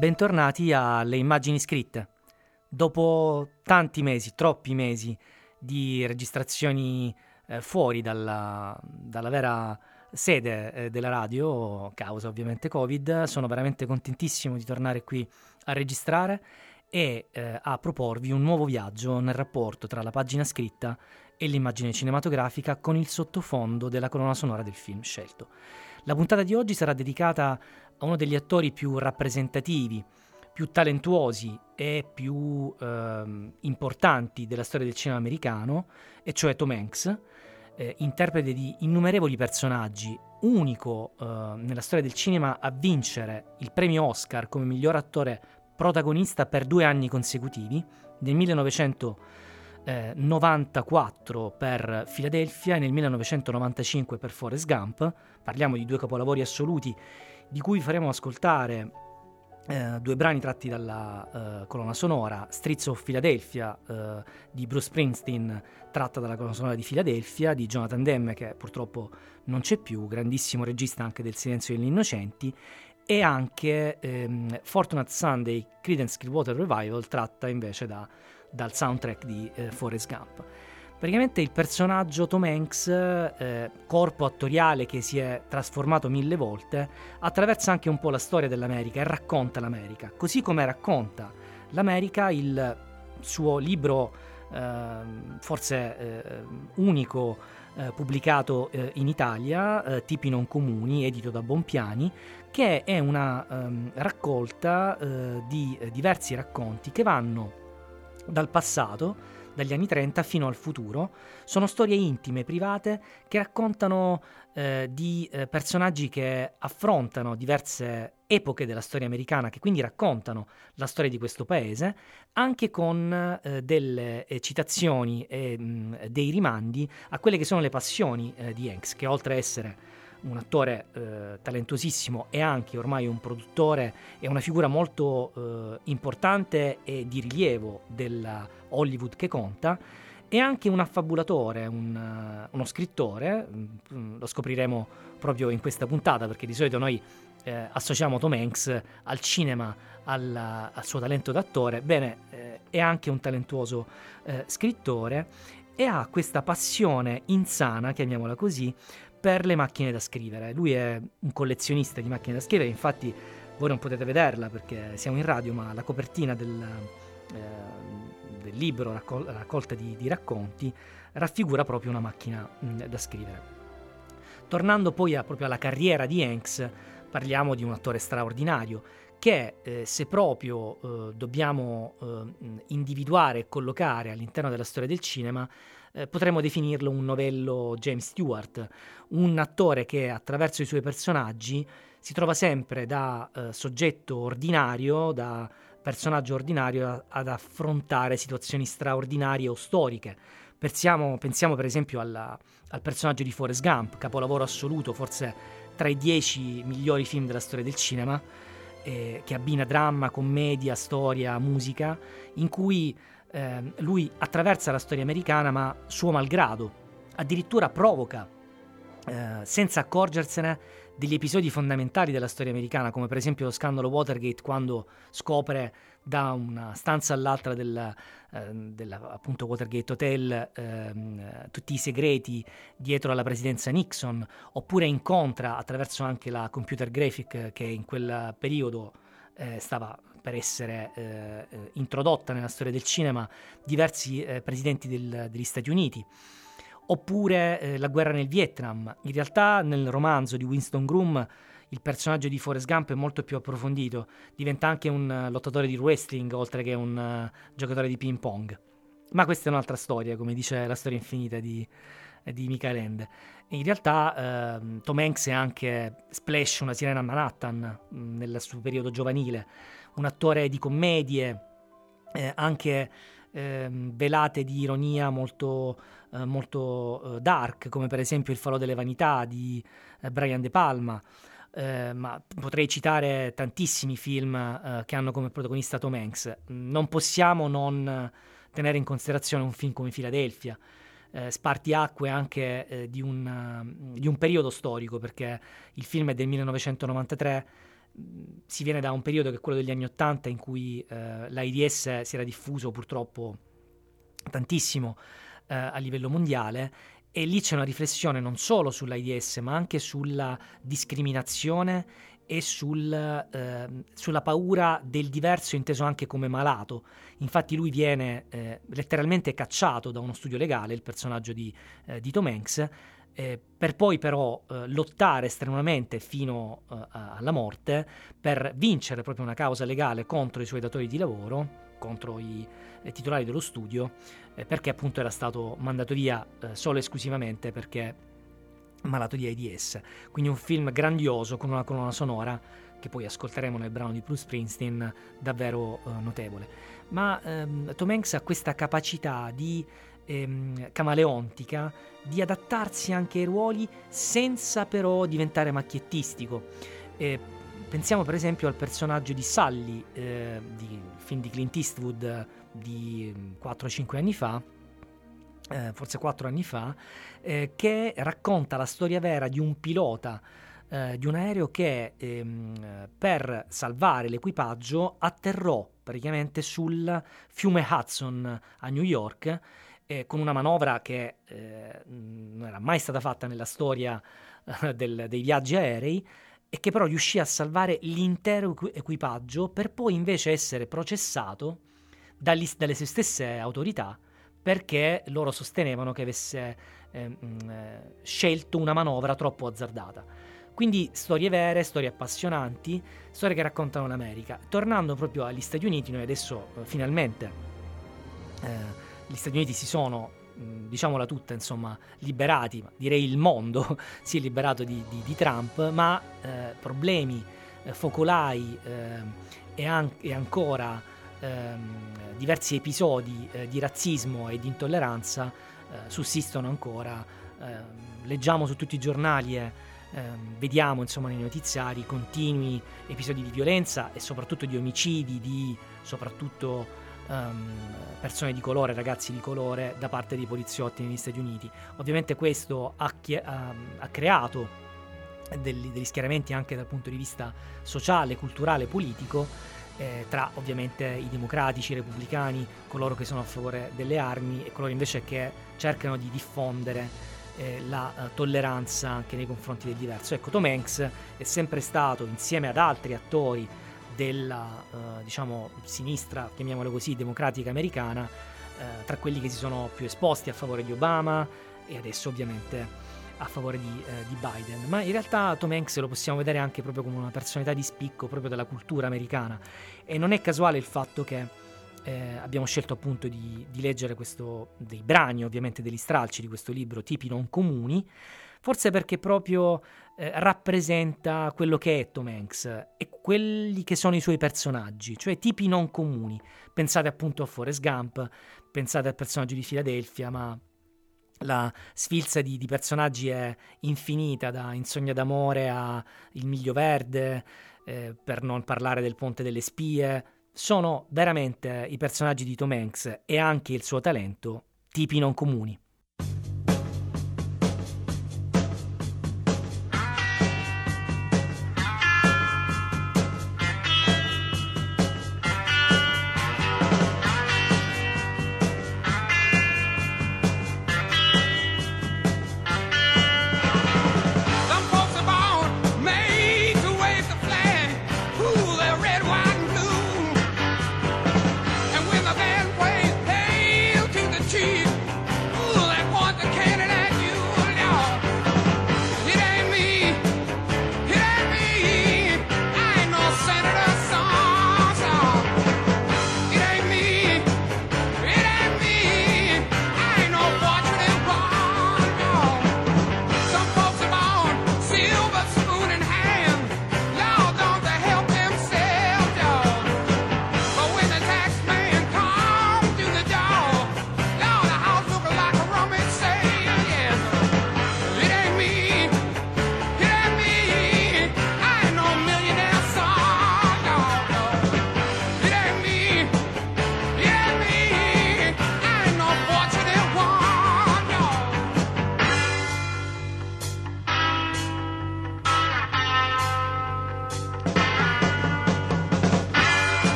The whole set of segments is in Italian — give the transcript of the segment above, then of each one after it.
Bentornati alle immagini scritte. Dopo tanti mesi, troppi mesi di registrazioni eh, fuori dalla, dalla, vera sede eh, della radio, causa ovviamente Covid, sono veramente contentissimo di tornare qui a registrare e eh, a proporvi un nuovo viaggio nel rapporto tra la pagina scritta e l'immagine cinematografica con il sottofondo della colonna sonora del film scelto. La puntata di oggi sarà dedicata a uno degli attori più rappresentativi, più talentuosi e più eh, importanti della storia del cinema americano, e cioè Tom Hanks, eh, interprete di innumerevoli personaggi, unico eh, nella storia del cinema a vincere il premio Oscar come miglior attore protagonista per due anni consecutivi, nel 1994 per Philadelphia e nel 1995 per Forrest Gump. Parliamo di due capolavori assoluti di cui faremo ascoltare eh, due brani tratti dalla uh, colonna sonora, Streets of Philadelphia uh, di Bruce Springsteen, tratta dalla colonna sonora di Philadelphia, di Jonathan Demme, che purtroppo non c'è più, grandissimo regista anche del Silenzio degli Innocenti, e anche ehm, Fortunate Sunday, Credence Clearwater Revival, tratta invece da, dal soundtrack di eh, Forrest Gump. Praticamente il personaggio Tom Hanks, eh, corpo attoriale che si è trasformato mille volte, attraversa anche un po' la storia dell'America e racconta l'America. Così come racconta l'America il suo libro, eh, forse eh, unico, eh, pubblicato eh, in Italia, eh, Tipi non comuni, edito da Bompiani, che è una um, raccolta di diversi racconti che vanno dal passato dagli anni 30 fino al futuro. Sono storie intime, private, che raccontano eh, di eh, personaggi che affrontano diverse epoche della storia americana, che quindi raccontano la storia di questo paese, anche con eh, delle eh, citazioni e mh, dei rimandi a quelle che sono le passioni eh, di Hanks, che oltre a essere un attore eh, talentuosissimo e anche ormai un produttore e una figura molto eh, importante e di rilievo della Hollywood che conta, è anche un affabulatore, un, uh, uno scrittore, mm, lo scopriremo proprio in questa puntata perché di solito noi eh, associamo Tom Hanks al cinema, alla, al suo talento d'attore, bene, eh, è anche un talentuoso eh, scrittore e ha questa passione insana, chiamiamola così, per le macchine da scrivere. Lui è un collezionista di macchine da scrivere, infatti voi non potete vederla perché siamo in radio, ma la copertina del, eh, del libro raccol- raccolta di, di, racconti raffigura proprio una macchina mh, da scrivere. Tornando poi a, proprio alla carriera di Hanks, parliamo di un attore straordinario che eh, se proprio eh, dobbiamo eh, individuare e collocare all'interno della storia del cinema, eh, potremmo definirlo un novello James Stewart, un attore che attraverso i suoi personaggi si trova sempre da eh, soggetto ordinario, da personaggio ordinario ad affrontare situazioni straordinarie o storiche. Pensiamo, pensiamo per esempio alla, al personaggio di Forrest Gump, capolavoro assoluto, forse tra i dieci migliori film della storia del cinema, eh, che abbina dramma, commedia, storia, musica, in cui eh, lui attraversa la storia americana ma suo malgrado, addirittura provoca, eh, senza accorgersene, degli episodi fondamentali della storia americana, come per esempio lo scandalo Watergate, quando scopre da una stanza all'altra del, eh, Watergate Hotel eh, tutti i segreti dietro alla presidenza Nixon, oppure incontra attraverso anche la computer graphic che in quel periodo eh, stava per essere eh, eh, introdotta nella storia del cinema diversi eh, presidenti del, degli Stati Uniti, oppure eh, la guerra nel Vietnam. In realtà nel romanzo di Winston Groom il personaggio di Forrest Gump è molto più approfondito, diventa anche un uh, lottatore di wrestling oltre che un uh, giocatore di ping pong. Ma questa è un'altra storia, come dice la storia infinita di, di Michael End. In realtà uh, Tom Hanks è anche Splash, una sirena a Manhattan, mm, nel suo periodo giovanile un attore di commedie, eh, anche eh, velate di ironia molto, eh, molto eh, dark, come per esempio Il falò delle vanità di eh, Brian De Palma. Eh, ma potrei citare tantissimi film che hanno come protagonista Tom Hanks. Non possiamo non tenere in considerazione un film come Philadelphia, eh, spartiacque anche eh, di, un, uh, di, un, periodo storico, perché il film è del 1993 si viene da un periodo che è quello degli anni Ottanta in cui eh, l'AIDS si era diffuso purtroppo tantissimo eh, a livello mondiale e lì c'è una riflessione non solo sull'AIDS ma anche sulla discriminazione e sul, eh, sulla paura del diverso inteso anche come malato. Infatti lui viene eh, letteralmente cacciato da uno studio legale, il personaggio di, eh, di Tom Hanks, eh, per poi però eh, lottare strenuamente fino eh, alla morte per vincere proprio una causa legale contro i suoi datori di lavoro, contro i titolari dello studio, perché appunto era stato mandato via solo e esclusivamente perché malato di AIDS. Quindi un film grandioso con una colonna sonora che poi ascolteremo nel brano di Bruce Springsteen, davvero eh, notevole. Ma ehm, Tom Hanks ha questa capacità di ehm, camaleontica di adattarsi anche ai ruoli senza però diventare macchiettistico. Eh, pensiamo per esempio al personaggio di Sully, eh, di film di Clint Eastwood di 4-5 mm, anni fa, eh, forse quattro anni fa, eh, che racconta la storia vera di un pilota eh, di un aereo che ehm, per salvare l'equipaggio atterrò praticamente sul fiume Hudson a New York eh, con una manovra che eh, non era mai stata fatta nella storia del, dei viaggi aerei e che però riuscì a salvare l'intero equipaggio per poi invece essere processato dagli, dalle stesse autorità perché loro sostenevano che avesse eh, scelto una manovra troppo azzardata. Quindi storie vere, storie appassionanti, storie che raccontano l'America. Tornando proprio agli Stati Uniti, noi adesso eh, finalmente eh, gli Stati Uniti si sono, mh, diciamola tutta, insomma, liberati, direi il mondo si è liberato di, di, di Trump, ma eh, problemi, eh, focolai e, an- e ancora ehm, diversi episodi eh, di razzismo e di intolleranza eh, sussistono ancora. Ehm, leggiamo su tutti i giornali e ehm, vediamo insomma nei notiziari continui episodi di violenza e soprattutto di omicidi di soprattutto ehm, persone di colore, ragazzi di colore da parte dei poliziotti negli Stati Uniti. Ovviamente questo ha, chi- ha, ha creato degli, degli schieramenti anche dal punto di vista sociale, culturale, politico eh, tra ovviamente i democratici, i repubblicani, coloro che sono a favore delle armi e coloro invece che cercano di diffondere eh, la uh, tolleranza anche nei confronti del diverso. Ecco, Tom Hanks è sempre stato, insieme ad altri attori della uh, diciamo sinistra, chiamiamola così, democratica americana, uh, tra quelli che si sono più esposti a favore di Obama e adesso ovviamente a favore di, eh, di, Biden, ma in realtà Tom Hanks lo possiamo vedere anche proprio come una personalità di spicco proprio della cultura americana e non è casuale il fatto che eh, abbiamo scelto appunto di, di, leggere questo, dei brani ovviamente degli stralci di questo libro Tipi non comuni, forse perché proprio eh, rappresenta quello che è Tom Hanks e quelli che sono i suoi personaggi, cioè tipi non comuni. Pensate appunto a Forrest Gump, pensate al personaggio di Philadelphia, ma la sfilza di, di, personaggi è infinita, da Insogna d'amore a Il Miglio Verde, eh, per non parlare del Ponte delle Spie. Sono veramente i personaggi di Tom Hanks e anche il suo talento tipi non comuni.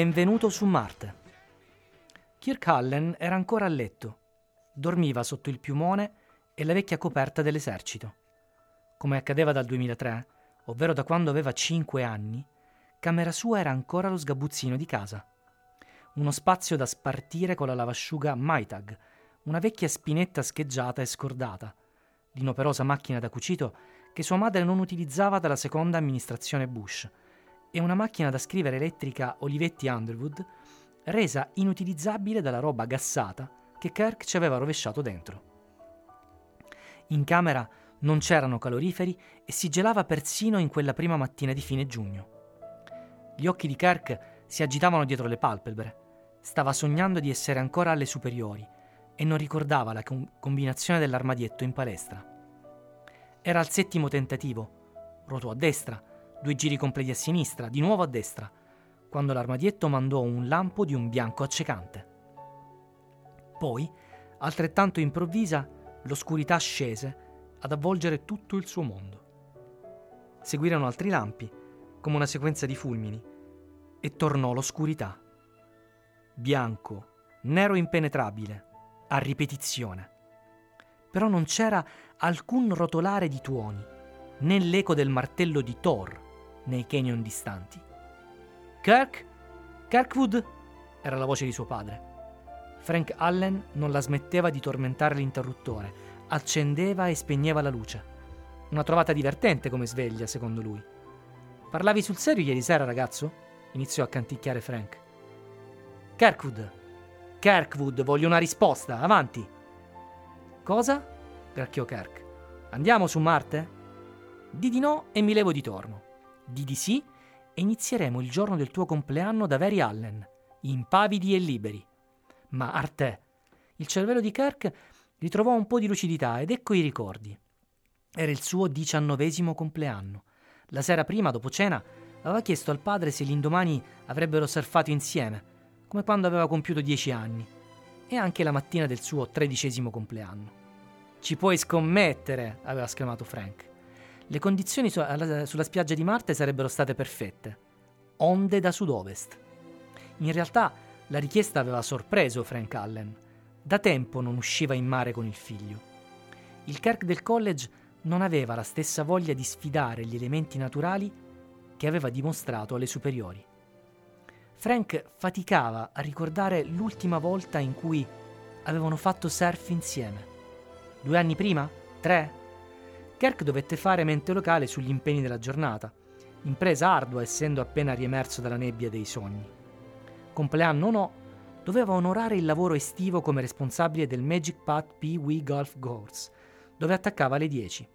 Benvenuto su Marte. Kirk Allen era ancora a letto. Dormiva sotto il piumone e la vecchia coperta dell'esercito. Come accadeva dal 2003, ovvero da quando aveva 5 anni, camera sua era ancora lo sgabuzzino di casa. Uno spazio da spartire con la lavasciuga Maitag, una vecchia spinetta scheggiata e scordata, l'inoperosa macchina da cucito che sua madre non utilizzava dalla seconda amministrazione Bush, e una macchina da scrivere elettrica Olivetti Underwood, resa inutilizzabile dalla roba gassata che Kirk ci aveva rovesciato dentro. In camera non c'erano caloriferi e si gelava persino in quella prima mattina di fine giugno. Gli occhi di Kirk si agitavano dietro le palpebre. Stava sognando di essere ancora alle superiori e non ricordava la com- combinazione dell'armadietto in palestra. Era al settimo tentativo. Ruotò a destra, due giri completi a sinistra, di nuovo a destra, quando l'armadietto mandò un lampo di un bianco accecante. Poi, altrettanto improvvisa, l'oscurità scese ad avvolgere tutto il suo mondo. Seguirono altri lampi, come una sequenza di fulmini, e tornò l'oscurità. Bianco, nero impenetrabile, a ripetizione. Però non c'era alcun rotolare di tuoni, né l'eco del martello di Thor nei canyon distanti. Kirk? Kirkwood? era la voce di suo padre. Frank Allen non la smetteva di tormentare l'interruttore, accendeva e spegneva la luce. Una trovata divertente come sveglia, secondo lui. Parlavi sul serio ieri sera, ragazzo? iniziò a canticchiare Frank. Kirkwood. Kirkwood, voglio una risposta, avanti. Cosa? gracchiò Kirk. Andiamo su Marte? Di di no e mi levo di torno. Di sì e inizieremo il giorno del tuo compleanno da veri Allen, impavidi e liberi. Ma Arte. Il cervello di Kirk ritrovò un po' di lucidità ed ecco i ricordi. Era il suo diciannovesimo compleanno. La sera prima, dopo cena, aveva chiesto al padre se l'indomani avrebbero surfato insieme, come quando aveva compiuto dieci anni, e anche la mattina del suo tredicesimo compleanno. Ci puoi scommettere, aveva esclamato Frank. Le condizioni su- alla- sulla spiaggia di Marte sarebbero state perfette. Onde da sud-ovest. In realtà la richiesta aveva sorpreso Frank Allen da tempo non usciva in mare con il figlio. Il Kirk del college non aveva la stessa voglia di sfidare gli elementi naturali che aveva dimostrato alle superiori. Frank faticava a ricordare l'ultima volta in cui avevano fatto surf insieme. Due anni prima? Tre? Kirk dovette fare mente locale sugli impegni della giornata, impresa ardua essendo appena riemerso dalla nebbia dei sogni. Compleanno o no, doveva onorare il lavoro estivo come responsabile del Magic Path Pee Wee Golf Course, dove attaccava alle 10.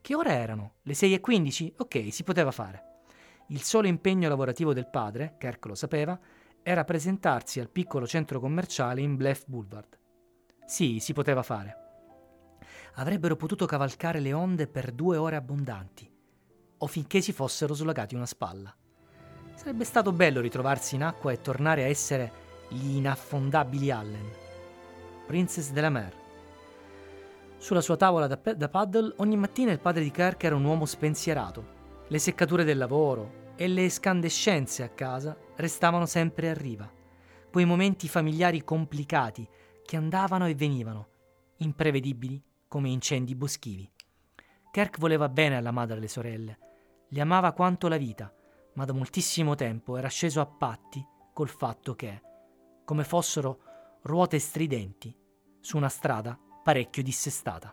Che ore erano? Le 6.15? Ok, si poteva fare. Il solo impegno lavorativo del padre, Kirk lo sapeva, era presentarsi al piccolo centro commerciale in Bluff Boulevard. Sì, si poteva fare. Avrebbero potuto cavalcare le onde per due ore abbondanti, o finché si fossero slogati una spalla. Sarebbe stato bello ritrovarsi in acqua e tornare a essere gli inaffondabili Allen. Princess de la Mer. Sulla sua tavola da, da paddle ogni mattina il padre di Kirk era un uomo spensierato. Le seccature del lavoro e le escandescenze a casa restavano sempre a riva. Quei momenti familiari complicati che andavano e venivano, imprevedibili come incendi boschivi. Kirk voleva bene alla madre e alle sorelle, le amava quanto la vita, ma da moltissimo tempo era sceso a patti col fatto che come fossero ruote stridenti su una strada parecchio dissestata.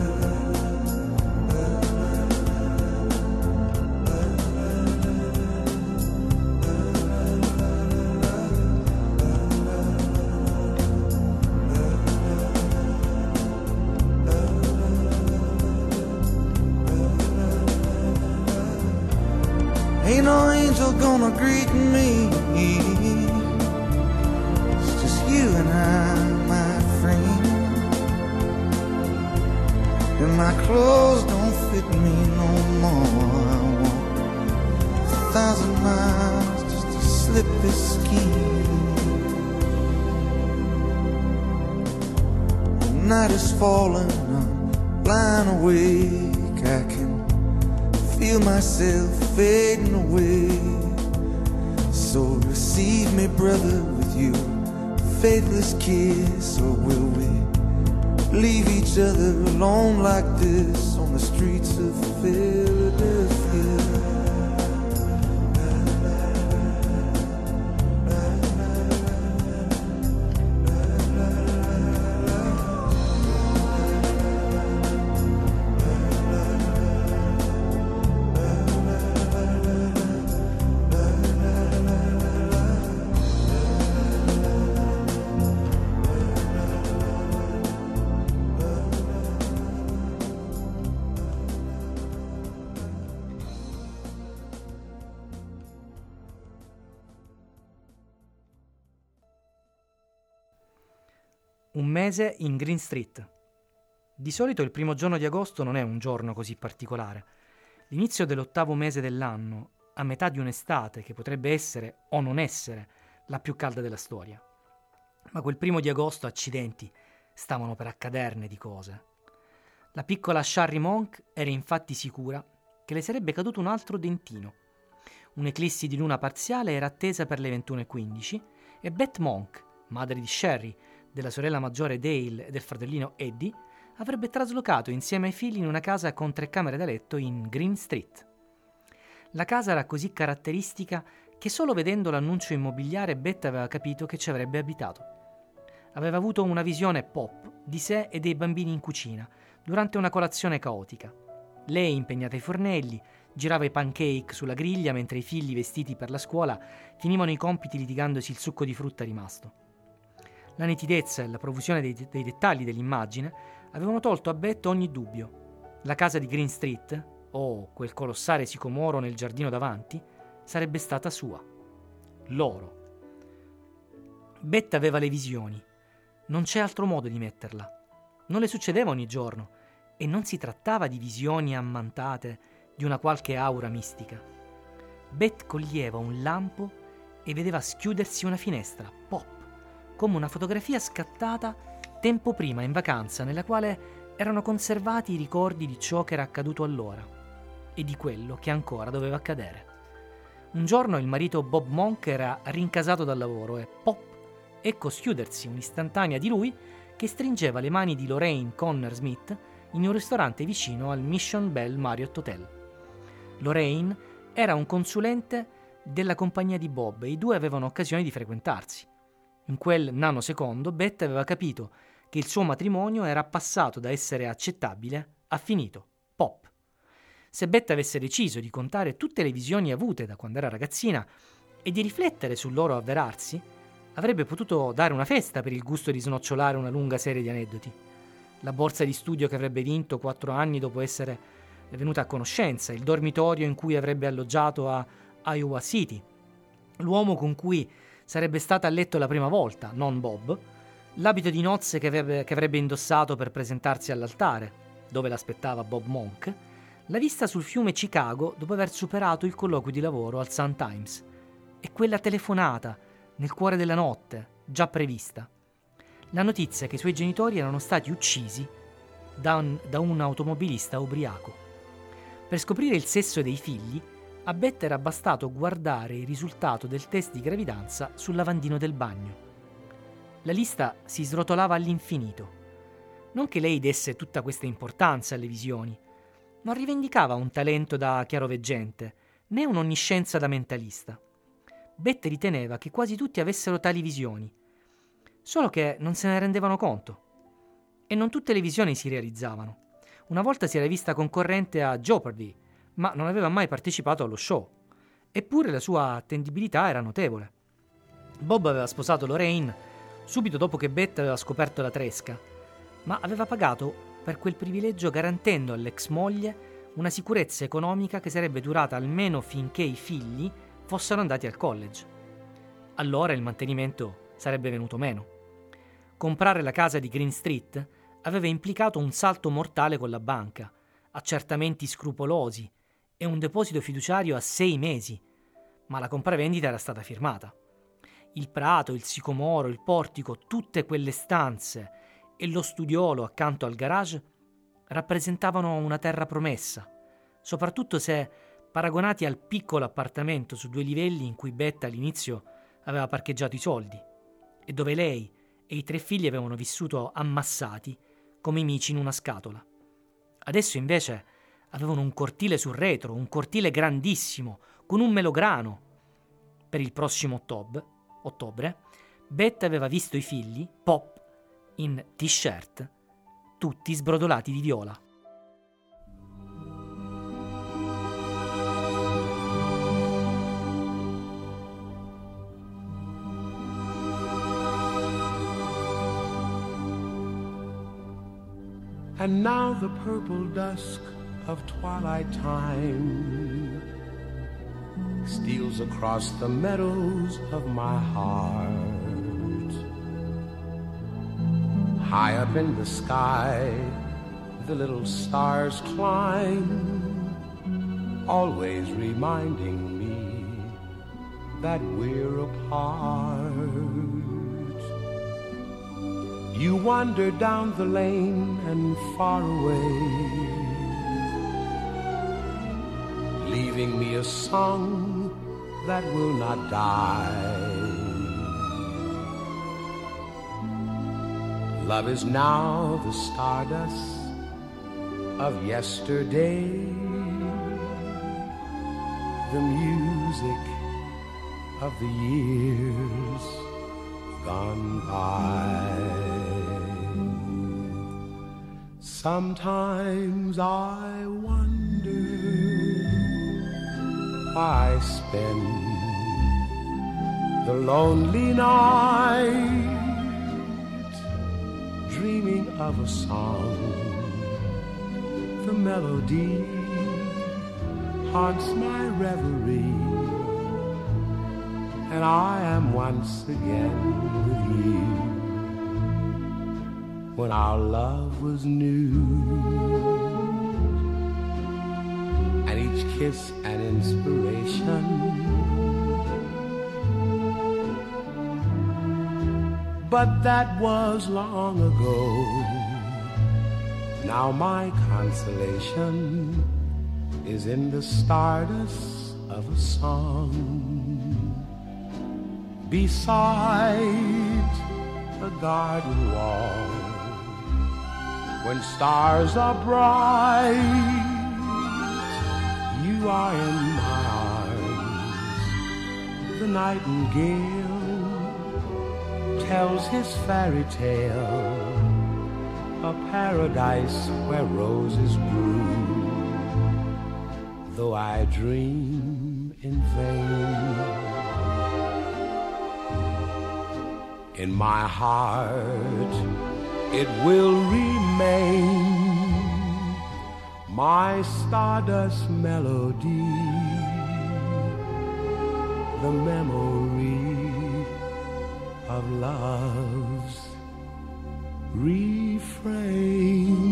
Night is falling, I'm lying awake. I can feel myself fading away. So receive me, brother, with you, faithless kiss, or will we leave each other alone like this on the streets of Philadelphia? Mese in Green Street. Di solito il primo giorno di agosto non è un giorno così particolare. L'inizio dell'ottavo mese dell'anno, a metà di un'estate che potrebbe essere o non essere la più calda della storia. Ma quel primo di agosto, accidenti, stavano per accaderne di cose. La piccola Sharry Monk era infatti sicura che le sarebbe caduto un altro dentino. Un'eclissi di luna parziale era attesa per le 21.15 e Beth Monk, madre di Sherry, della sorella maggiore Dale e del fratellino Eddie, avrebbe traslocato insieme ai figli in una casa con tre camere da letto in Green Street. La casa era così caratteristica che solo vedendo l'annuncio immobiliare Beth aveva capito che ci avrebbe abitato. Aveva avuto una visione pop di sé e dei bambini in cucina durante una colazione caotica. Lei, impegnata ai fornelli, girava i pancake sulla griglia mentre i figli vestiti per la scuola finivano i compiti litigandosi il succo di frutta rimasto. La nitidezza e la profusione dei, dei dettagli dell'immagine avevano tolto a Beth ogni dubbio. La casa di Green Street, o quel colossale sicomoro nel giardino davanti, sarebbe stata sua. Loro. Beth aveva le visioni. Non c'è altro modo di metterla. Non le succedeva ogni giorno e non si trattava di visioni ammantate di una qualche aura mistica. Beth coglieva un lampo e vedeva schiudersi una finestra, pop, come una fotografia scattata tempo prima in vacanza nella quale erano conservati i ricordi di ciò che era accaduto allora e di quello che ancora doveva accadere. Un giorno il marito Bob Monk era rincasato dal lavoro e pop, ecco schiudersi un'istantanea di lui che stringeva le mani di Lorraine Conner Smith in un ristorante vicino al Mission Bell Marriott Hotel. Lorraine era un consulente della compagnia di Bob e i due avevano occasione di frequentarsi. In quel nanosecondo Beth aveva capito che il suo matrimonio era passato da essere accettabile a finito, pop. Se Beth avesse deciso di contare tutte le visioni avute da quando era ragazzina e di riflettere sul loro avverarsi, avrebbe potuto dare una festa per il gusto di snocciolare una lunga serie di aneddoti. La borsa di studio che avrebbe vinto quattro anni dopo essere venuta a conoscenza, il dormitorio in cui avrebbe alloggiato a Iowa City, l'uomo con cui sarebbe stata a letto la prima volta, non Bob, l'abito di nozze che avrebbe, che avrebbe indossato per presentarsi all'altare, dove l'aspettava Bob Monk, la vista sul fiume Chicago dopo aver superato il colloquio di lavoro al Sun Times e quella telefonata nel cuore della notte, già prevista. La notizia che i suoi genitori erano stati uccisi da un, da un automobilista ubriaco. Per scoprire il sesso dei figli, A Bette era bastato guardare il risultato del test di gravidanza sul lavandino del bagno. La lista si srotolava all'infinito. Non che lei desse tutta questa importanza alle visioni, non rivendicava un talento da chiaroveggente, né un'onniscienza da mentalista. Bette riteneva che quasi tutti avessero tali visioni, solo che non se ne rendevano conto. E non tutte le visioni si realizzavano. Una volta si era vista concorrente a Jeopardy, ma non aveva mai partecipato allo show. Eppure la sua attendibilità era notevole. Bob aveva sposato Lorraine subito dopo che Bette aveva scoperto la tresca, ma aveva pagato per quel privilegio garantendo all'ex moglie una sicurezza economica che sarebbe durata almeno finché i figli fossero andati al college. Allora il mantenimento sarebbe venuto meno. Comprare la casa di Green Street aveva implicato un salto mortale con la banca, accertamenti scrupolosi e un deposito fiduciario a sei mesi, ma la compravendita era stata firmata. Il prato, il sicomoro, il portico, tutte quelle stanze e lo studiolo accanto al garage rappresentavano una terra promessa, soprattutto se paragonati al piccolo appartamento su due livelli in cui Betta all'inizio aveva parcheggiato i soldi e dove lei e i tre figli avevano vissuto ammassati come i mici in una scatola. Adesso invece avevano un cortile sul retro, un cortile grandissimo, con un melograno. Per il prossimo ottobre, ottobre Betta aveva visto i figli, Pop in t-shirt, tutti sbrodolati di viola. And now the purple dusk of twilight time steals across the meadows of my heart. High up in the sky, the little stars climb, always reminding me that we're apart. You wander down the lane and far away, leaving me a song that will not die. Love is now the stardust of yesterday, the music of the years gone by. Sometimes I I spend the lonely night dreaming of a song. The melody haunts my reverie, and I am once again with you. When our love was new, and kiss an inspiration but that was long ago. Now my consolation is in the stardust of a song beside a garden wall. When stars are bright, you are in my arms, the nightingale tells his fairy tale, a paradise where roses bloom. Though I dream in vain, in my heart it will remain my stardust melody, the memory of love's refrain.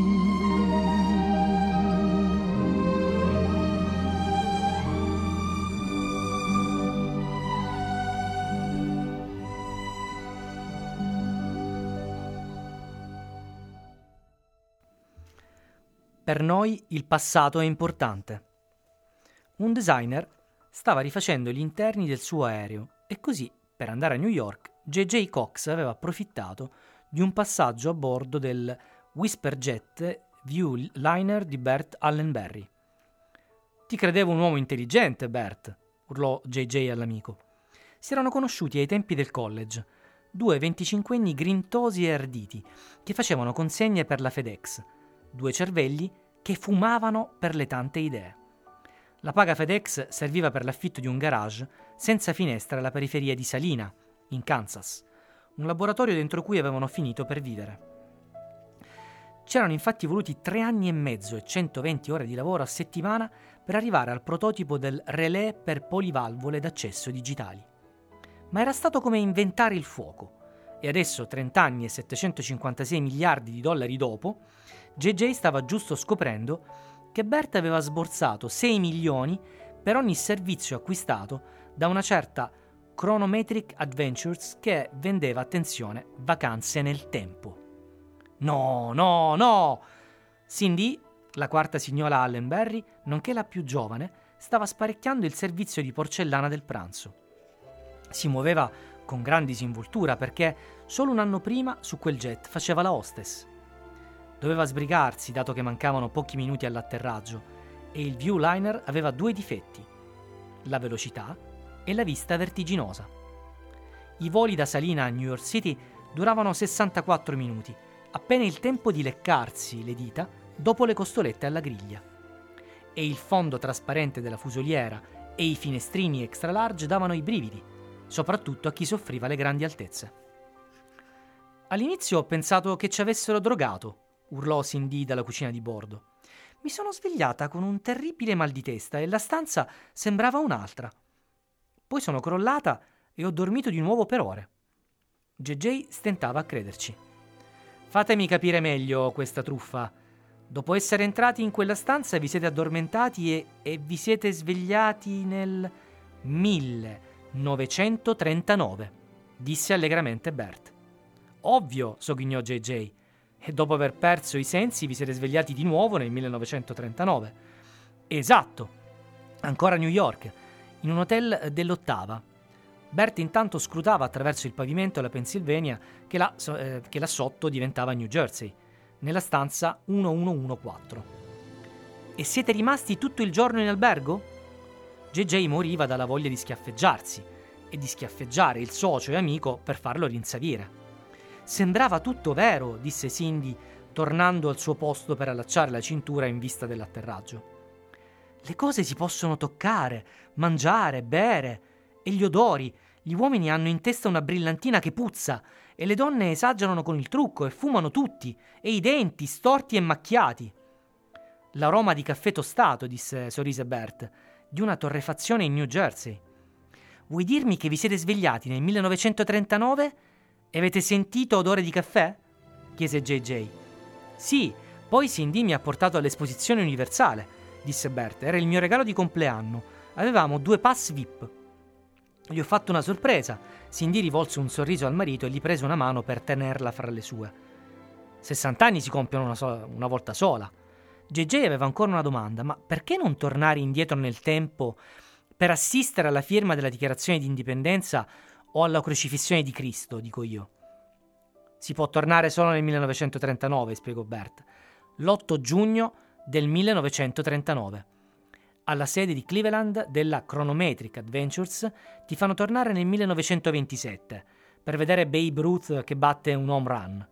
Per noi il passato è importante. Un designer stava rifacendo gli interni del suo aereo e così, per andare a New York, J.J. Cox aveva approfittato di un passaggio a bordo del Whisperjet View Liner di Bert Allenberry. Ti credevo un uomo intelligente, Bert, urlò JJ all'amico. Si erano conosciuti ai tempi del college, due venticinquenni grintosi e arditi che facevano consegne per la FedEx, due cervelli che fumavano per le tante idee. La paga FedEx serviva per l'affitto di un garage senza finestra alla periferia di Salina, in Kansas, un laboratorio dentro cui avevano finito per vivere. C'erano infatti voluti tre anni e mezzo e 120 ore di lavoro a settimana per arrivare al prototipo del relè per polivalvole d'accesso digitali. Ma era stato come inventare il fuoco. E adesso, 30 anni e 756 miliardi di dollari dopo, JJ stava giusto scoprendo che Bert aveva sborsato 6 milioni per ogni servizio acquistato da una certa Chronometric Adventures che vendeva, attenzione, vacanze nel tempo. No, no, no! Cindy, la quarta signora Allenberry, nonché la più giovane, stava sparecchiando il servizio di porcellana del pranzo. Si muoveva con gran disinvoltura perché solo un anno prima su quel jet faceva la hostess. Doveva sbrigarsi dato che mancavano pochi minuti all'atterraggio e il viewliner aveva due difetti, la velocità e la vista vertiginosa. I voli da Salina a New York City duravano 64 minuti, appena il tempo di leccarsi le dita dopo le costolette alla griglia. E il fondo trasparente della fusoliera e i finestrini extra large davano i brividi, soprattutto a chi soffriva le grandi altezze. All'inizio ho pensato che ci avessero drogato, urlò Cindy dalla cucina di bordo. Mi sono svegliata con un terribile mal di testa e la stanza sembrava un'altra. Poi sono crollata e ho dormito di nuovo per ore. JJ stentava a crederci. Fatemi capire meglio questa truffa. Dopo essere entrati in quella stanza vi siete addormentati e, e vi siete svegliati nel 1939, disse allegramente Bert. Ovvio, sogghignò JJ. E dopo aver perso i sensi vi siete svegliati di nuovo nel 1939. Esatto. Ancora a New York in un hotel dell'ottava. Bert intanto scrutava attraverso il pavimento la Pennsylvania che là, eh, che là sotto diventava New Jersey, nella stanza 1114. E siete rimasti tutto il giorno in albergo? JJ moriva dalla voglia di schiaffeggiarsi e di schiaffeggiare il socio e amico per farlo rinsavire. Sembrava tutto vero, disse Cindy, tornando al suo posto per allacciare la cintura in vista dell'atterraggio. Le cose si possono toccare, mangiare, bere. E gli odori. Gli uomini hanno in testa una brillantina che puzza. E le donne esagerano con il trucco e fumano tutti. E i denti storti e macchiati. L'aroma di caffè tostato, disse sorrise Bert, di una torrefazione in New Jersey. Vuoi dirmi che vi siete svegliati nel 1939 e avete sentito odore di caffè? chiese JJ. Sì, poi Cindy mi ha portato all'esposizione universale disse Bert. Era il mio regalo di compleanno. Avevamo due pass VIP. Gli ho fatto una sorpresa. Cindy rivolse un sorriso al marito e gli prese una mano per tenerla fra le sue. 60 anni si compiono una, so- una volta sola. JJ aveva ancora una domanda, ma perché non tornare indietro nel tempo per assistere alla firma della dichiarazione di indipendenza o alla crocifissione di Cristo, dico io? Si può tornare solo nel 1939, spiegò Bert. L'8 giugno del 1939. Alla sede di Cleveland della Chronometric Adventures ti fanno tornare nel 1927 per vedere Babe Ruth che batte un home run.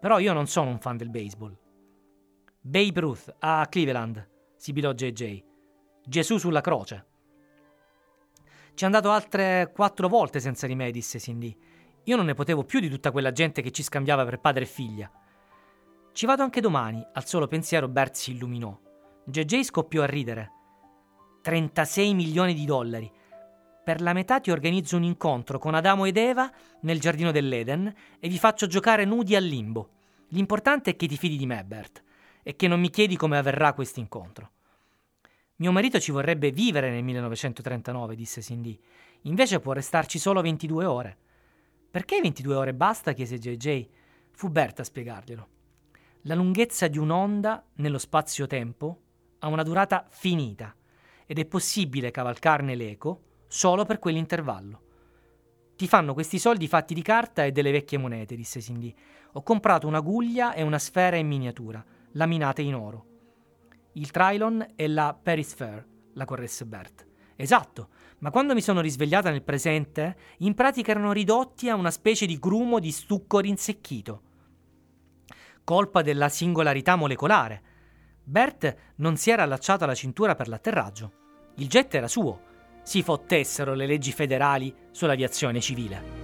Però io non sono un fan del baseball. Babe Ruth a Cleveland, sibilò JJ. Gesù sulla croce. Ci è andato altre quattro volte senza di me, disse Cindy. Io non ne potevo più di tutta quella gente che ci scambiava per padre e figlia. Ci vado anche domani, al solo pensiero Bert si illuminò. JJ scoppiò a ridere. 36 milioni di dollari. Per la metà ti organizzo un incontro con Adamo ed Eva nel giardino dell'Eden e vi faccio giocare nudi al limbo. L'importante è che ti fidi di me, Bert, e che non mi chiedi come avverrà questo incontro. Mio marito ci vorrebbe vivere nel 1939, disse Cindy. Invece può restarci solo 22 ore. Perché 22 ore basta? chiese JJ. Fu Bert a spiegarglielo. La lunghezza di un'onda nello spazio-tempo ha una durata finita ed è possibile cavalcarne l'eco solo per quell'intervallo. Ti fanno questi soldi fatti di carta e delle vecchie monete, disse Cindy. Ho comprato una guglia e una sfera in miniatura, laminate in oro. Il Trilon e la Paris Fair, la corresse Bert. Esatto, ma quando mi sono risvegliata nel presente, in pratica erano ridotti a una specie di grumo di stucco rinsecchito. Colpa della singolarità molecolare. Bert non si era allacciato alla cintura per l'atterraggio. Il jet era suo. Si fottessero le leggi federali sull'aviazione civile.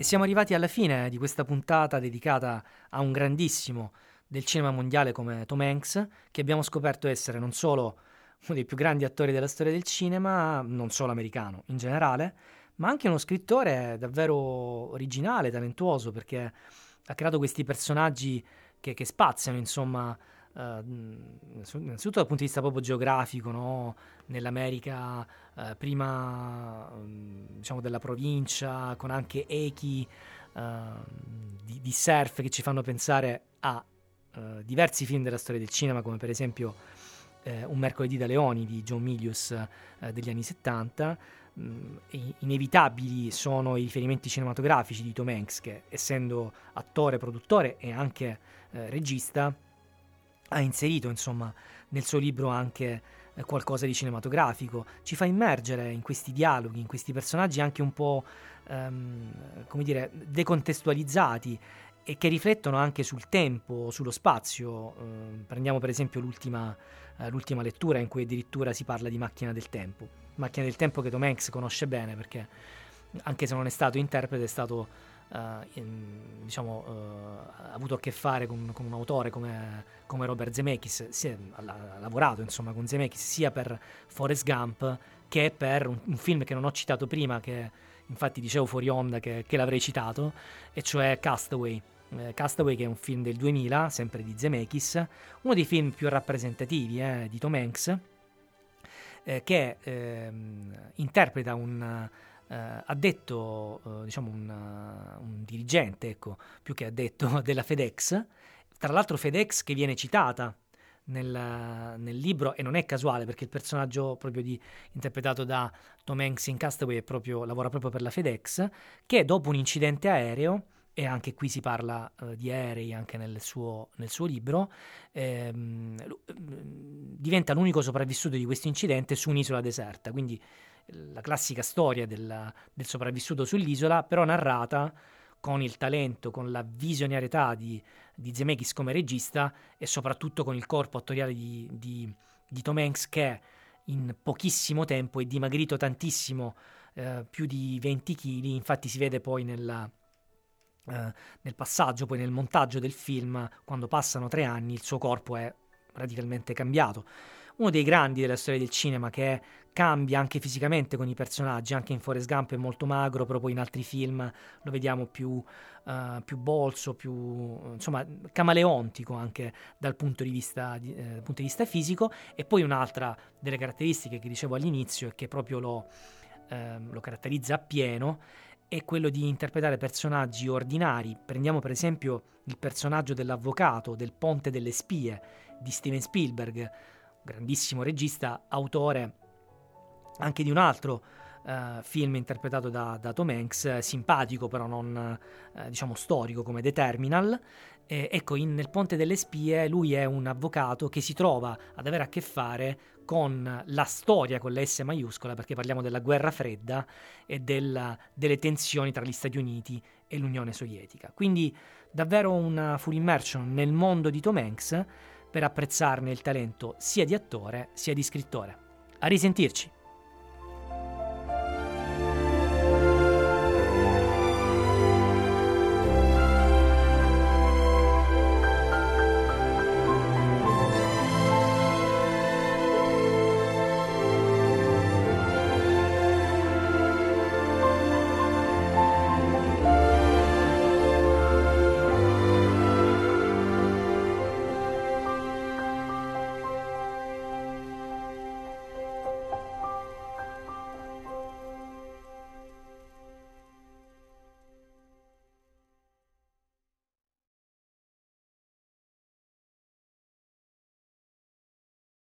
E siamo arrivati alla fine di questa puntata dedicata a un grandissimo del cinema mondiale come Tom Hanks, che abbiamo scoperto essere non solo uno dei più grandi attori della storia del cinema, non solo americano in generale, ma anche uno scrittore davvero originale, talentuoso, perché ha creato questi personaggi che, che spaziano, insomma, Uh, innanzitutto dal punto di vista proprio geografico, no? nell'America uh, prima um, diciamo della provincia, con anche echi uh, di, di, surf che ci fanno pensare a diversi film della storia del cinema, come per esempio Un mercoledì da leoni di John Milius degli anni 70. Mm, inevitabili sono i riferimenti cinematografici di Tom Hanks, che essendo attore, produttore e anche regista, ha inserito insomma nel suo libro anche eh, qualcosa di cinematografico, ci fa immergere in questi dialoghi, in questi personaggi anche un po' ehm, come dire decontestualizzati e che riflettono anche sul tempo, sullo spazio. Eh, prendiamo per esempio l'ultima, eh, l'ultima lettura in cui addirittura si parla di macchina del tempo, macchina del tempo che Tom Hanks conosce bene perché anche se non è stato interprete è stato in, diciamo, uh, ha avuto a che fare con, con un autore come, come Robert Zemeckis, si è, ha, lavorato insomma, con Zemeckis sia per Forrest Gump che per un, un, film che non ho citato prima, che infatti dicevo fuori onda che, che l'avrei citato, e cioè Castaway. Eh, Castaway che è un film del 2000, sempre di Zemeckis, uno dei film più rappresentativi eh, di Tom Hanks, eh, che ehm, interpreta un eh, ha detto, eh, diciamo, un, uh, un, dirigente, ecco, più che ha detto, della FedEx, tra l'altro FedEx che viene citata nel, nel, libro e non è casuale perché il personaggio proprio di, interpretato da Tom Hanks in Castaway proprio, lavora proprio per la FedEx, che dopo un incidente aereo e anche qui si parla uh, di aerei anche nel suo, nel suo libro, ehm, diventa l'unico sopravvissuto di questo incidente su un'isola deserta, quindi la classica storia del, del sopravvissuto sull'isola, però narrata con il talento, con la visionarietà di, di Zemeckis come regista e soprattutto con il corpo attoriale di, di, di Tom Hanks che in pochissimo tempo è dimagrito tantissimo, eh, più di 20 kg, infatti si vede poi nella, eh, nel passaggio, poi nel montaggio del film, quando passano tre anni, il suo corpo è radicalmente cambiato. Uno dei grandi della storia del cinema che cambia anche fisicamente con i personaggi, anche in Forrest Gump è molto magro, poi in altri film lo vediamo più, uh, più bolso, più insomma camaleontico anche dal punto di, vista, eh, punto di vista fisico. E poi un'altra delle caratteristiche che dicevo all'inizio e che proprio lo, eh, lo caratterizza appieno è quello di interpretare personaggi ordinari. Prendiamo per esempio il personaggio dell'avvocato del Ponte delle Spie di Steven Spielberg, grandissimo regista, autore anche di un altro uh, film interpretato da, da, Tom Hanks, eh, simpatico però non uh, diciamo storico come The Terminal. Eh, ecco, in, nel Ponte delle Spie lui è un avvocato che si trova ad avere a che fare con la storia con la S maiuscola, perché parliamo della guerra fredda e della, delle tensioni tra gli Stati Uniti e l'Unione Sovietica. Quindi davvero una full immersion nel mondo di Tom Hanks per apprezzarne il talento sia di attore sia di scrittore. A risentirci!